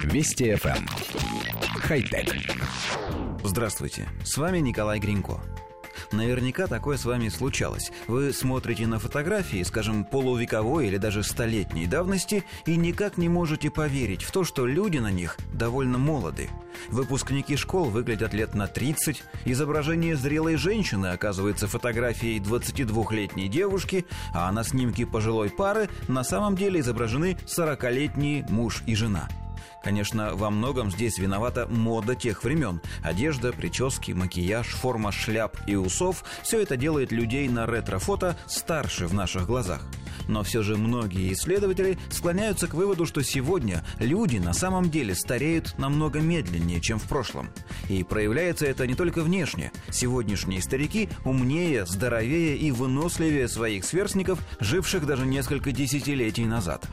Вести FM. Эм. Хай-тек. Здравствуйте, с вами Николай Гринько. Наверняка такое с вами случалось. Вы смотрите на фотографии, скажем, полувековой или даже столетней давности, и никак не можете поверить в то, что люди на них довольно молоды. Выпускники школ выглядят лет на 30, изображение зрелой женщины оказывается фотографией 22-летней девушки, а на снимке пожилой пары на самом деле изображены 40-летние муж и жена – Конечно, во многом здесь виновата мода тех времен. Одежда, прически, макияж, форма шляп и усов – все это делает людей на ретро-фото старше в наших глазах. Но все же многие исследователи склоняются к выводу, что сегодня люди на самом деле стареют намного медленнее, чем в прошлом. И проявляется это не только внешне. Сегодняшние старики умнее, здоровее и выносливее своих сверстников, живших даже несколько десятилетий назад.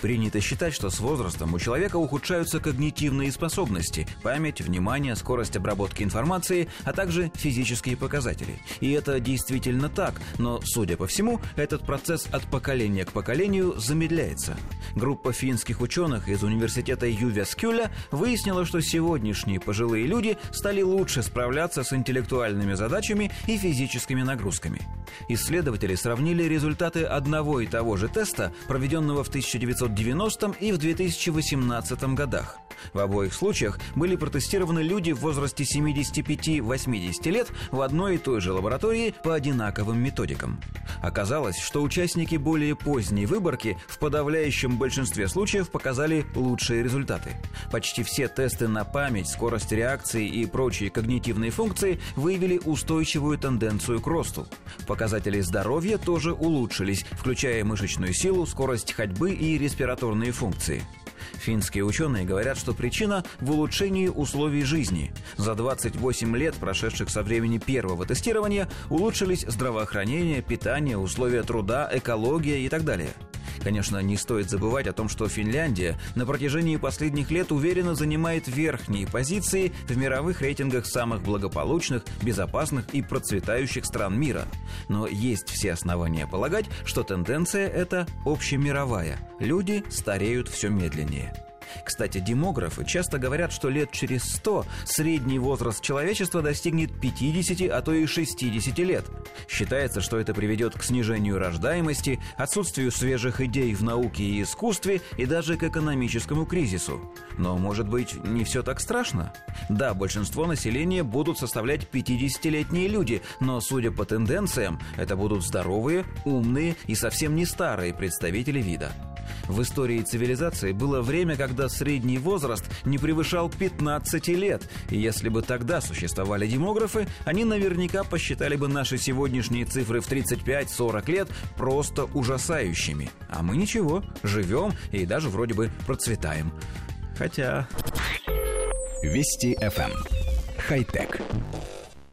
Принято считать, что с возрастом у человека ухудшаются когнитивные способности, память, внимание, скорость обработки информации, а также физические показатели. И это действительно так, но, судя по всему, этот процесс от поколения к поколению замедляется. Группа финских ученых из университета Ювескюля выяснила, что сегодняшние пожилые люди стали лучше справляться с интеллектуальными задачами и физическими нагрузками. Исследователи сравнили результаты одного и того же теста, проведенного в 1900 1990 и в 2018 годах. В обоих случаях были протестированы люди в возрасте 75-80 лет в одной и той же лаборатории по одинаковым методикам. Оказалось, что участники более поздней выборки в подавляющем большинстве случаев показали лучшие результаты. Почти все тесты на память, скорость реакции и прочие когнитивные функции выявили устойчивую тенденцию к росту. Показатели здоровья тоже улучшились, включая мышечную силу, скорость ходьбы и респираторные функции. Финские ученые говорят, что причина в улучшении условий жизни. За 28 лет, прошедших со времени первого тестирования, улучшились здравоохранение, питание, условия труда, экология и так далее. Конечно, не стоит забывать о том, что Финляндия на протяжении последних лет уверенно занимает верхние позиции в мировых рейтингах самых благополучных, безопасных и процветающих стран мира. Но есть все основания полагать, что тенденция эта общемировая. Люди стареют все медленнее. Кстати, демографы часто говорят, что лет через 100 средний возраст человечества достигнет 50, а то и 60 лет. Считается, что это приведет к снижению рождаемости, отсутствию свежих идей в науке и искусстве и даже к экономическому кризису. Но, может быть, не все так страшно? Да, большинство населения будут составлять 50-летние люди, но, судя по тенденциям, это будут здоровые, умные и совсем не старые представители вида. В истории цивилизации было время, когда средний возраст не превышал 15 лет, и если бы тогда существовали демографы, они наверняка посчитали бы наши сегодняшние цифры в 35-40 лет просто ужасающими. А мы ничего, живем и даже вроде бы процветаем. Хотя... Вести FM. Эм. Хай-тек.